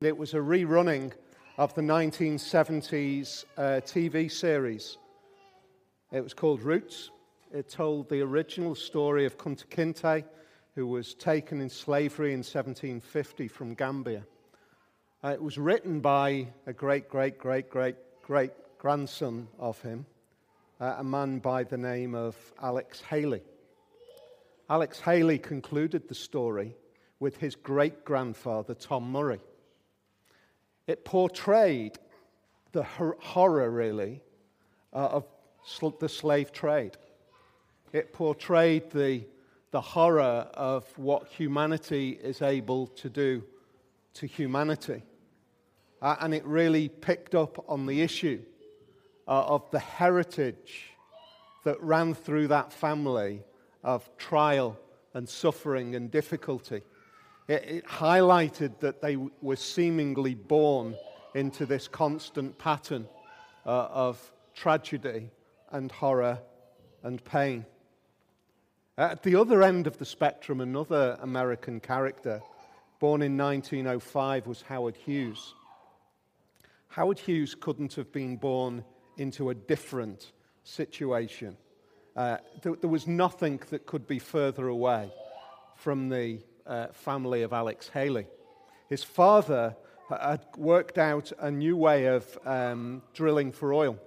It was a rerunning of the 1970s uh, TV series. It was called Roots. It told the original story of Kunta Kinte, who was taken in slavery in 1750 from Gambia. Uh, it was written by a great, great, great, great, great grandson of him, uh, a man by the name of Alex Haley. Alex Haley concluded the story with his great grandfather, Tom Murray. It portrayed the horror, really, uh, of the slave trade. It portrayed the, the horror of what humanity is able to do to humanity. Uh, and it really picked up on the issue uh, of the heritage that ran through that family of trial and suffering and difficulty. It, it highlighted that they were seemingly born into this constant pattern uh, of tragedy and horror and pain. At the other end of the spectrum, another American character, born in 1905, was Howard Hughes. Howard Hughes couldn't have been born into a different situation. Uh, there, there was nothing that could be further away from the uh, family of Alex Haley. His father had worked out a new way of um, drilling for oil,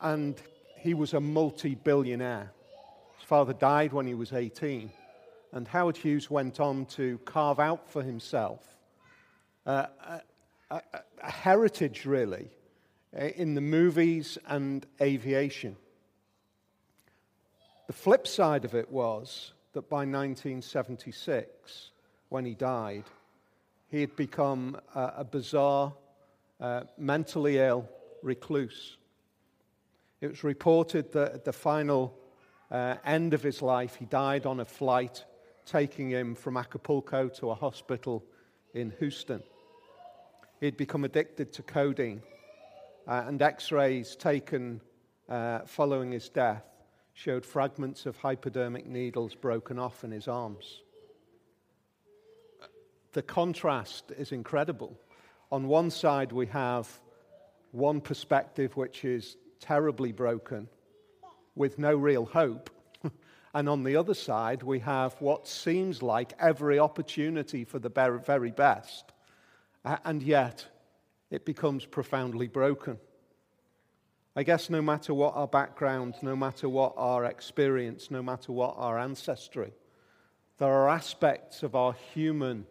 and he was a multi billionaire. His father died when he was 18, and Howard Hughes went on to carve out for himself uh, a, a, a heritage, really, uh, in the movies and aviation. The flip side of it was that by 1976, when he died, he had become a, a bizarre, uh, mentally ill recluse. It was reported that at the final uh, end of his life, he died on a flight taking him from Acapulco to a hospital in Houston. He had become addicted to codeine, uh, and x rays taken uh, following his death showed fragments of hypodermic needles broken off in his arms. The contrast is incredible. On one side, we have one perspective which is terribly broken with no real hope. and on the other side, we have what seems like every opportunity for the very best. And yet, it becomes profoundly broken. I guess no matter what our background, no matter what our experience, no matter what our ancestry, there are aspects of our human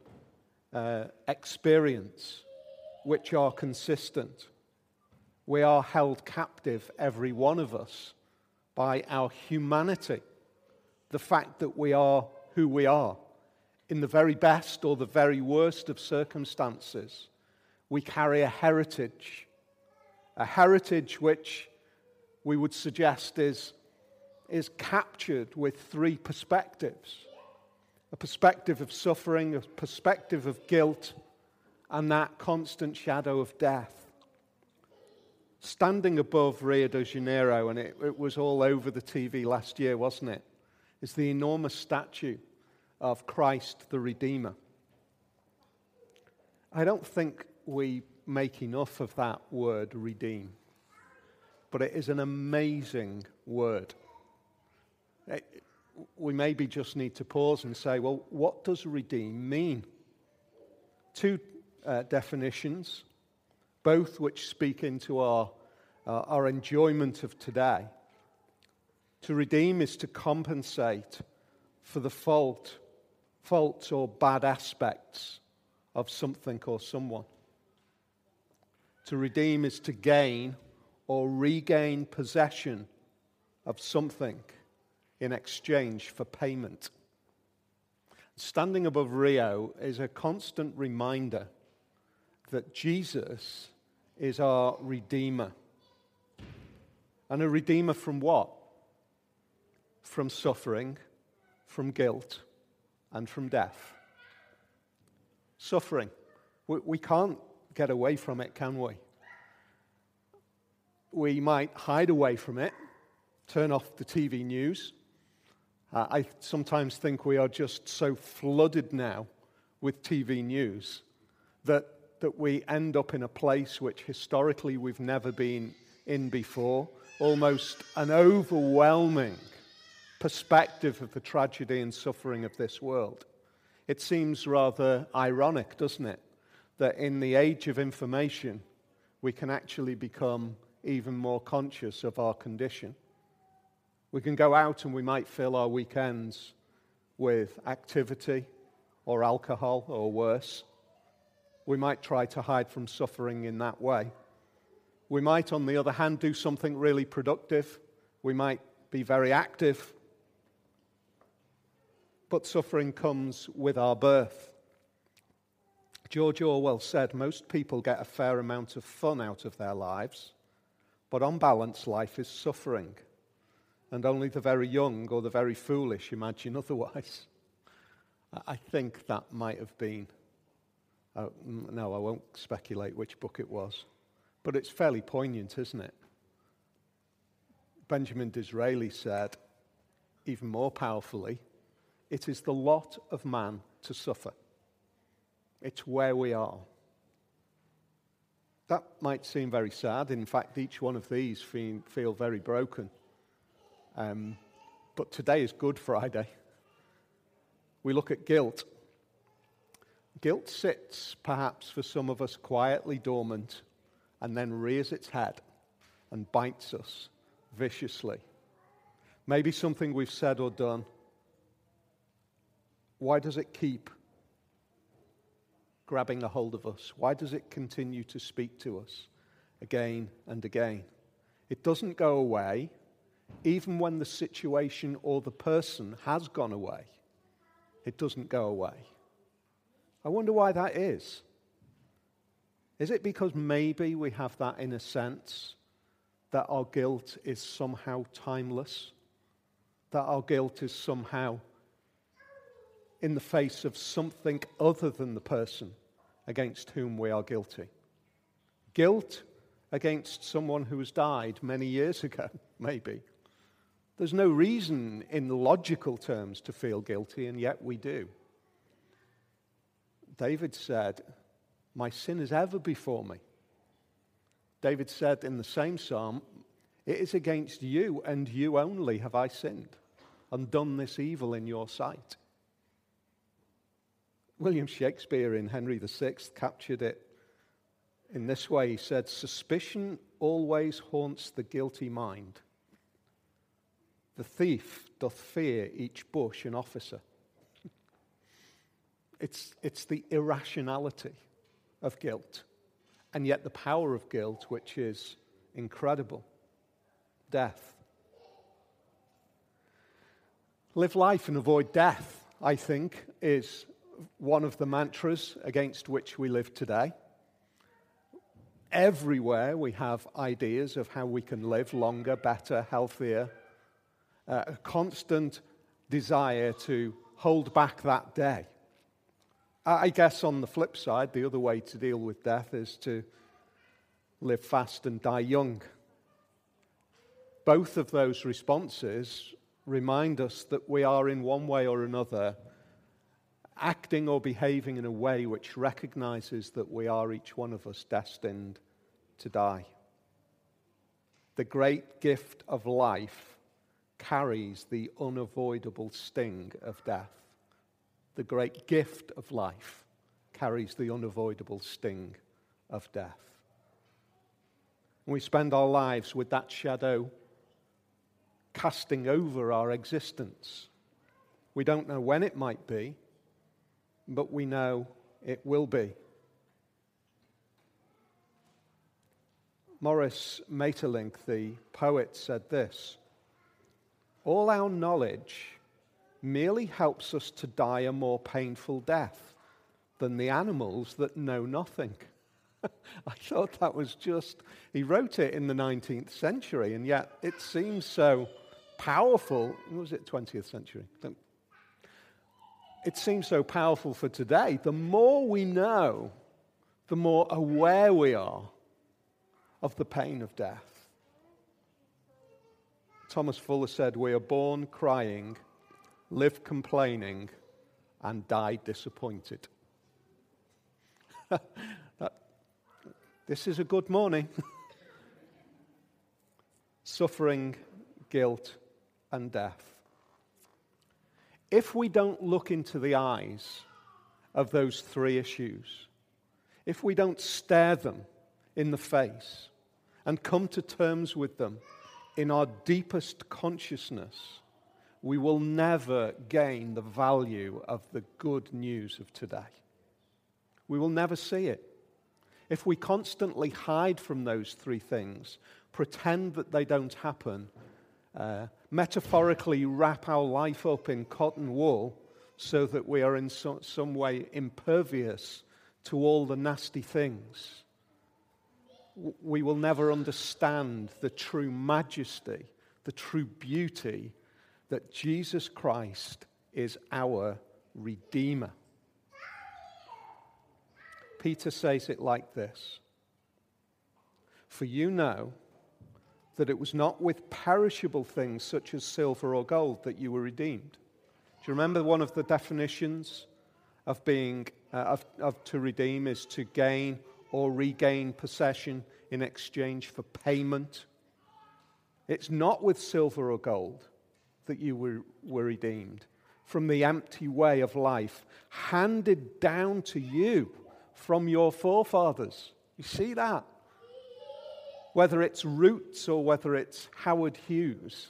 uh, experience which are consistent. We are held captive, every one of us, by our humanity, the fact that we are who we are. In the very best or the very worst of circumstances, we carry a heritage a heritage which we would suggest is, is captured with three perspectives a perspective of suffering, a perspective of guilt, and that constant shadow of death. Standing above Rio de Janeiro, and it, it was all over the TV last year, wasn't it? Is the enormous statue of Christ the Redeemer. I don't think we make enough of that word redeem. But it is an amazing word. It, we maybe just need to pause and say, well, what does redeem mean? Two uh, definitions, both which speak into our, uh, our enjoyment of today. To redeem is to compensate for the fault, faults or bad aspects of something or someone. To redeem is to gain or regain possession of something in exchange for payment. Standing above Rio is a constant reminder that Jesus is our Redeemer. And a Redeemer from what? From suffering, from guilt, and from death. Suffering. We, we can't get away from it, can we? We might hide away from it, turn off the TV news. Uh, I sometimes think we are just so flooded now with TV news that that we end up in a place which historically we've never been in before, almost an overwhelming perspective of the tragedy and suffering of this world. It seems rather ironic, doesn't it, that in the age of information, we can actually become even more conscious of our condition. We can go out and we might fill our weekends with activity or alcohol or worse. We might try to hide from suffering in that way. We might, on the other hand, do something really productive. We might be very active. But suffering comes with our birth. George Orwell said most people get a fair amount of fun out of their lives, but on balance, life is suffering. And only the very young or the very foolish imagine otherwise. I think that might have been. Uh, no, I won't speculate which book it was. But it's fairly poignant, isn't it? Benjamin Disraeli said, even more powerfully, it is the lot of man to suffer. It's where we are. That might seem very sad. In fact, each one of these feel, feel very broken. Um, but today is Good Friday. We look at guilt. Guilt sits, perhaps for some of us, quietly dormant and then rears its head and bites us viciously. Maybe something we've said or done. Why does it keep grabbing a hold of us? Why does it continue to speak to us again and again? It doesn't go away, even when the situation or the person has gone away. It doesn't go away. I wonder why that is. Is it because maybe we have that in a sense that our guilt is somehow timeless? That our guilt is somehow in the face of something other than the person against whom we are guilty. Guilt against someone who has died many years ago, maybe. There's no reason in logical terms to feel guilty, and yet we do. David said, My sin is ever before me. David said in the same psalm, It is against you and you only have I sinned and done this evil in your sight. William Shakespeare in Henry VI captured it in this way. He said, Suspicion always haunts the guilty mind. The thief doth fear each bush and officer. it's, it's the irrationality of guilt, and yet the power of guilt, which is incredible death. Live life and avoid death, I think, is one of the mantras against which we live today. Everywhere we have ideas of how we can live longer, better, healthier, uh, a constant desire to hold back that day. I guess on the flip side, the other way to deal with death is to live fast and die young. Both of those responses remind us that we are, in one way or another, acting or behaving in a way which recognizes that we are each one of us destined to die. The great gift of life carries the unavoidable sting of death. The great gift of life carries the unavoidable sting of death. And we spend our lives with that shadow casting over our existence. We don't know when it might be but we know it will be. Maurice Maeterlinck, the poet, said this All our knowledge merely helps us to die a more painful death than the animals that know nothing. I thought that was just, he wrote it in the 19th century, and yet it seems so powerful. Was it 20th century? Don't it seems so powerful for today. The more we know, the more aware we are of the pain of death. Thomas Fuller said, We are born crying, live complaining, and die disappointed. that This is a good morning. Suffering, guilt, and death. If we don't look into the eyes of those three issues, if we don't stare them in the face and come to terms with them in our deepest consciousness, we will never gain the value of the good news of today. We will never see it. If we constantly hide from those three things, pretend that they don't happen, uh, metaphorically wrap our life up in cotton wool so that we are in so, some way impervious to all the nasty things, we will never understand the true majesty, the true beauty that Jesus Christ is our Redeemer. Peter says it like this For you know that it was not with perishable things such as silver or gold that you were redeemed. Do you remember one of the definitions of being uh, of, of to redeem is to gain or regain possession in exchange for payment? It's not with silver or gold that you were, were redeemed from the empty way of life handed down to you from your forefathers. You see that? Whether it's Roots or whether it's Howard Hughes,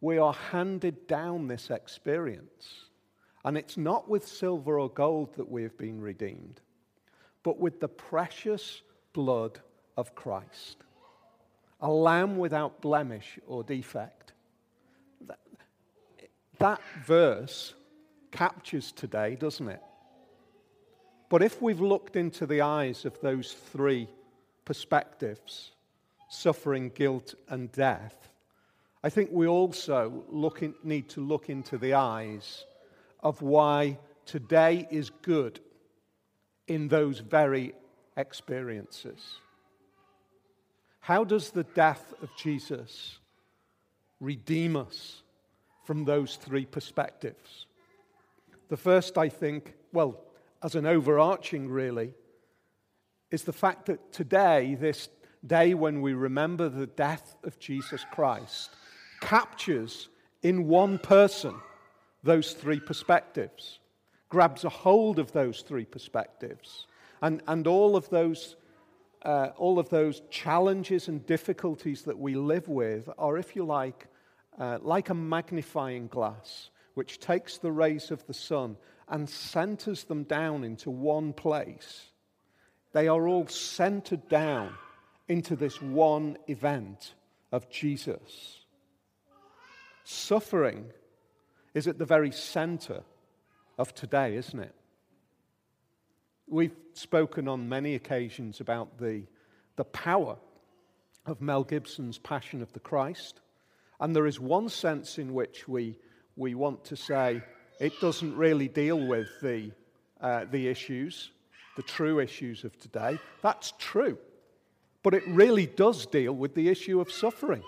we are handed down this experience. And it's not with silver or gold that we have been redeemed, but with the precious blood of Christ, a lamb without blemish or defect. That, that verse captures today, doesn't it? But if we've looked into the eyes of those three perspectives suffering, guilt, and death I think we also in, need to look into the eyes of why today is good in those very experiences. How does the death of Jesus redeem us from those three perspectives? The first, I think, well, as an overarching really, is the fact that today, this day when we remember the death of Jesus Christ, captures in one person those three perspectives, grabs a hold of those three perspectives, and, and all of those. Uh, all of those challenges and difficulties that we live with are, if you like, uh, like a magnifying glass, which takes the rays of the sun and centers them down into one place. They are all centered down into this one event of Jesus. Suffering is at the very center of today, isn't it? We've spoken on many occasions about the, the power of Mel Gibson's Passion of the Christ. And there is one sense in which we, we want to say it doesn't really deal with the, uh, the issues, the true issues of today. That's true. But it really does deal with the issue of suffering.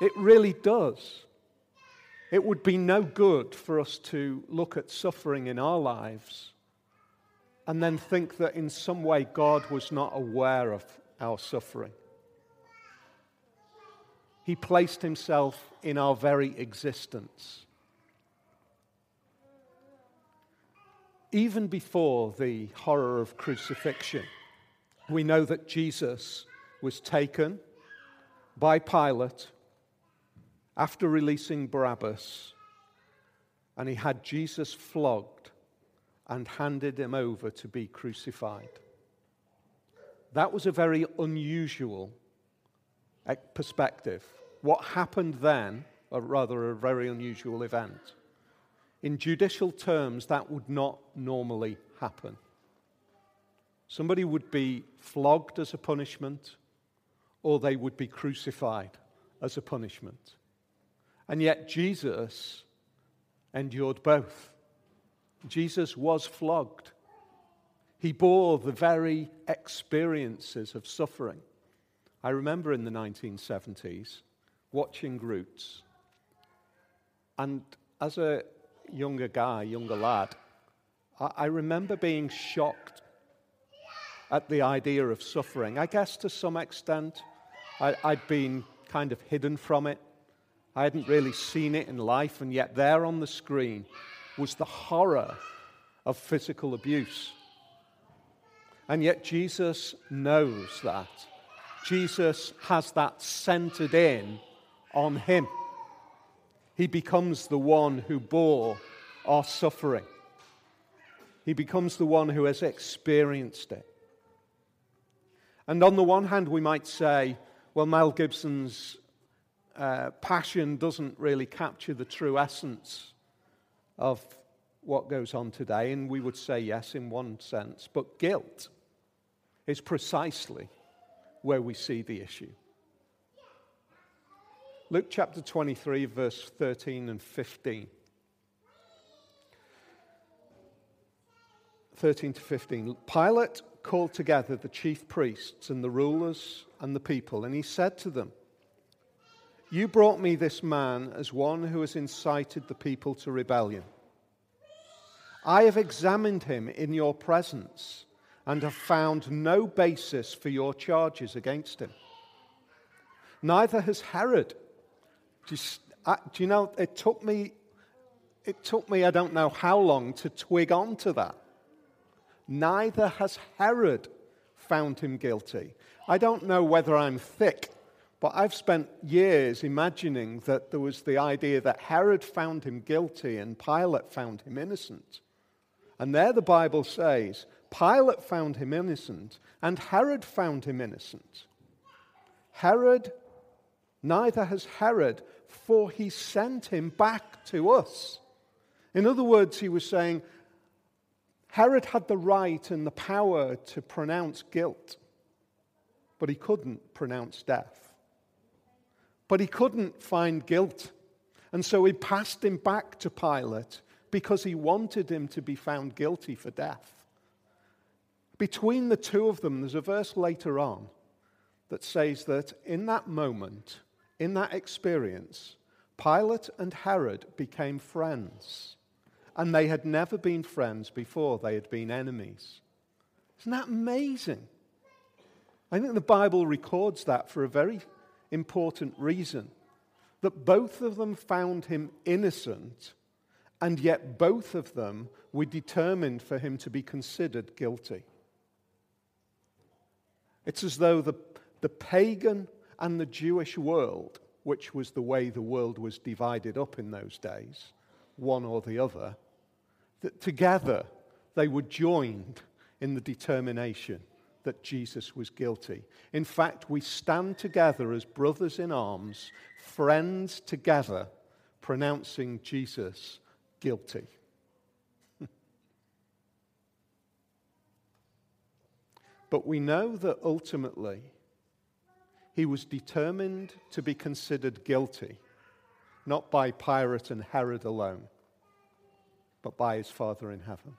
It really does. It would be no good for us to look at suffering in our lives and then think that in some way God was not aware of our suffering. He placed himself in our very existence. Even before the horror of crucifixion, we know that Jesus was taken by Pilate after releasing Barabbas, and he had Jesus flogged and handed him over to be crucified. That was a very unusual perspective. What happened then, or rather a very unusual event. In judicial terms, that would not normally happen. Somebody would be flogged as a punishment, or they would be crucified as a punishment. And yet, Jesus endured both. Jesus was flogged. He bore the very experiences of suffering. I remember in the 1970s watching Roots. And as a younger guy, younger lad, I remember being shocked at the idea of suffering. I guess to some extent, I, I'd been kind of hidden from it. I hadn't really seen it in life, and yet there on the screen was the horror of physical abuse. And yet Jesus knows that. Jesus has that centered in on him. He becomes the one who bore our suffering. He becomes the one who has experienced it. And on the one hand, we might say, well, Mel Gibson's uh, passion doesn't really capture the true essence of what goes on today. And we would say yes, in one sense. But guilt is precisely where we see the issue. Luke chapter 23, verse 13 and 15. 13 to 15. Pilate called together the chief priests and the rulers and the people, and he said to them, You brought me this man as one who has incited the people to rebellion. I have examined him in your presence and have found no basis for your charges against him. Neither has Herod do you, uh, do you know, it took me, it took me, I don't know how long to twig onto that. Neither has Herod found him guilty. I don't know whether I'm thick, but I've spent years imagining that there was the idea that Herod found him guilty and Pilate found him innocent. And there the Bible says Pilate found him innocent and Herod found him innocent. Herod, neither has Herod for he sent him back to us. In other words, he was saying, Herod had the right and the power to pronounce guilt, but he couldn't pronounce death. But he couldn't find guilt. And so he passed him back to Pilate because he wanted him to be found guilty for death. Between the two of them, there's a verse later on that says that in that moment, in that experience, Pilate and Herod became friends. And they had never been friends before, they had been enemies. Isn't that amazing? I think the Bible records that for a very important reason that both of them found him innocent, and yet both of them were determined for him to be considered guilty. It's as though the, the pagan and the Jewish world, which was the way the world was divided up in those days, one or the other, that together they were joined in the determination that Jesus was guilty. In fact, we stand together as brothers in arms, friends together, pronouncing Jesus guilty. but we know that ultimately, he was determined to be considered guilty, not by Pilate and Herod alone, but by his Father in heaven.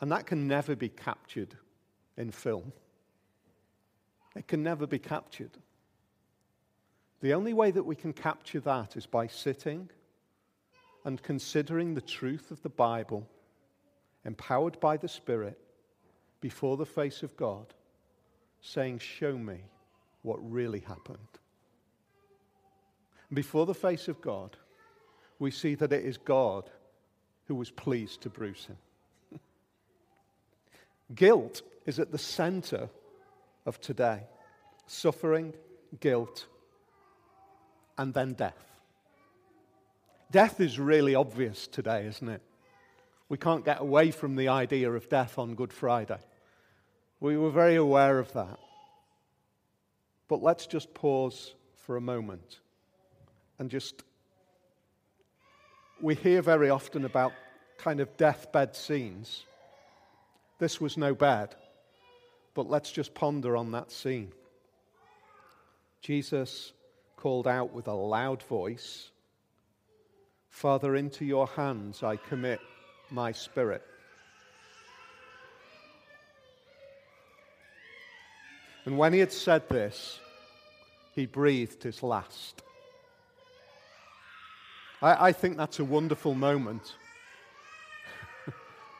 And that can never be captured in film. It can never be captured. The only way that we can capture that is by sitting and considering the truth of the Bible, empowered by the Spirit, before the face of God saying, Show me what really happened. Before the face of God, we see that it is God who was pleased to bruise him. guilt is at the center of today suffering, guilt, and then death. Death is really obvious today, isn't it? We can't get away from the idea of death on Good Friday. We were very aware of that. But let's just pause for a moment and just. We hear very often about kind of deathbed scenes. This was no bad, but let's just ponder on that scene. Jesus called out with a loud voice Father, into your hands I commit my spirit. And when he had said this, he breathed his last. I, I think that's a wonderful moment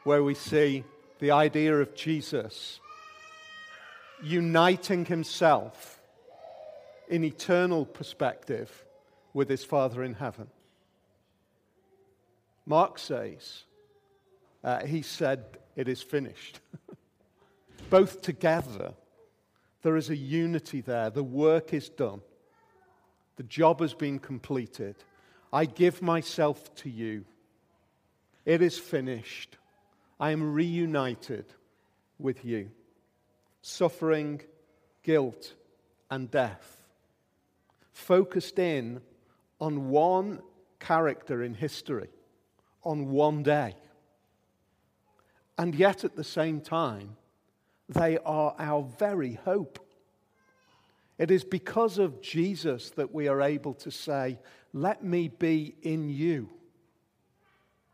where we see the idea of Jesus uniting himself in eternal perspective with his Father in heaven. Mark says, uh, he said, It is finished. Both together, there is a unity there. The work is done, the job has been completed. I give myself to you. It is finished. I am reunited with you. Suffering, guilt, and death. Focused in on one character in history, on one day. And yet at the same time, they are our very hope. It is because of Jesus that we are able to say, Let me be in you,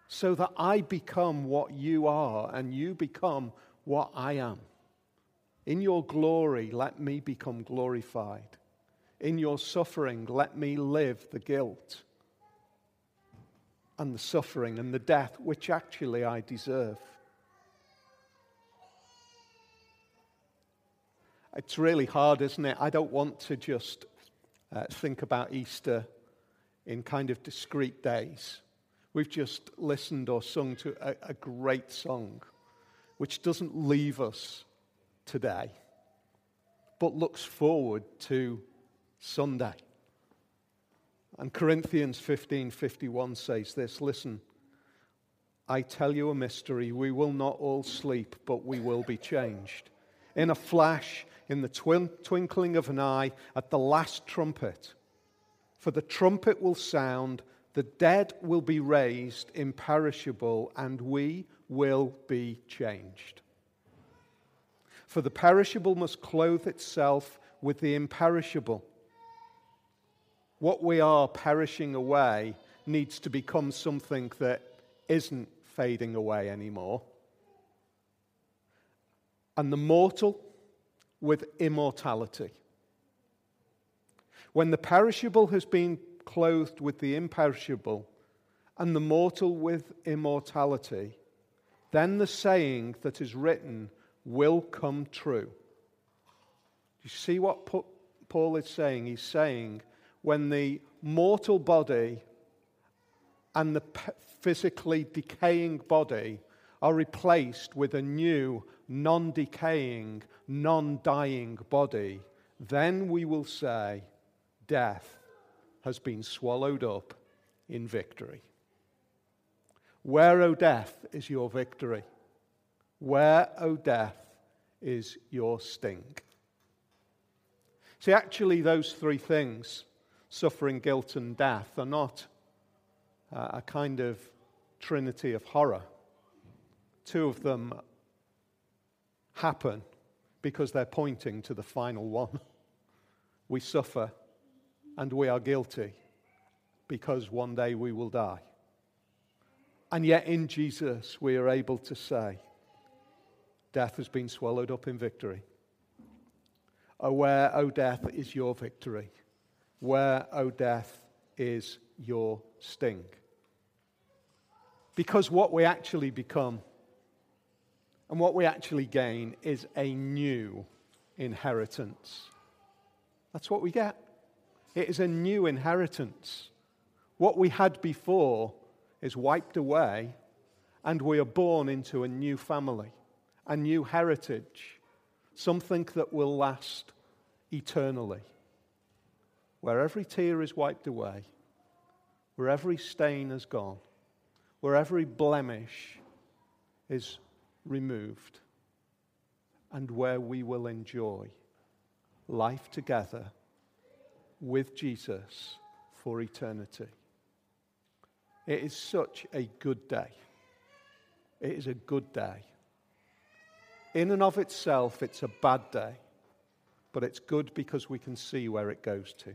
so that I become what you are and you become what I am. In your glory, let me become glorified. In your suffering, let me live the guilt and the suffering and the death which actually I deserve. It's really hard, isn't it? I don't want to just uh, think about Easter in kind of discrete days. We've just listened or sung to a, a great song which doesn't leave us today, but looks forward to Sunday. And Corinthians 15:51 says this, listen, I tell you a mystery, we will not all sleep, but we will be changed. In a flash, in the twinkling of an eye at the last trumpet. For the trumpet will sound, the dead will be raised imperishable, and we will be changed. For the perishable must clothe itself with the imperishable. What we are perishing away needs to become something that isn't fading away anymore. And the mortal with immortality. When the perishable has been clothed with the imperishable, and the mortal with immortality, then the saying that is written will come true. You see what Paul is saying? He's saying when the mortal body and the physically decaying body are replaced with a new, non decaying, non dying body, then we will say, Death has been swallowed up in victory. Where, O death, is your victory? Where, O death, is your sting? See, actually, those three things suffering, guilt, and death are not uh, a kind of trinity of horror. Two of them happen because they're pointing to the final one. We suffer and we are guilty because one day we will die. And yet in Jesus, we are able to say, Death has been swallowed up in victory. Oh, where, O oh, death, is your victory? Where, O oh, death, is your sting? Because what we actually become and what we actually gain is a new inheritance. That's what we get. It is a new inheritance. What we had before is wiped away, and we are born into a new family, a new heritage, something that will last eternally. Where every tear is wiped away, where every stain has gone, where every blemish is removed, and where we will enjoy life together with Jesus for eternity. It is such a good day. It is a good day. In and of itself, it's a bad day, but it's good because we can see where it goes to.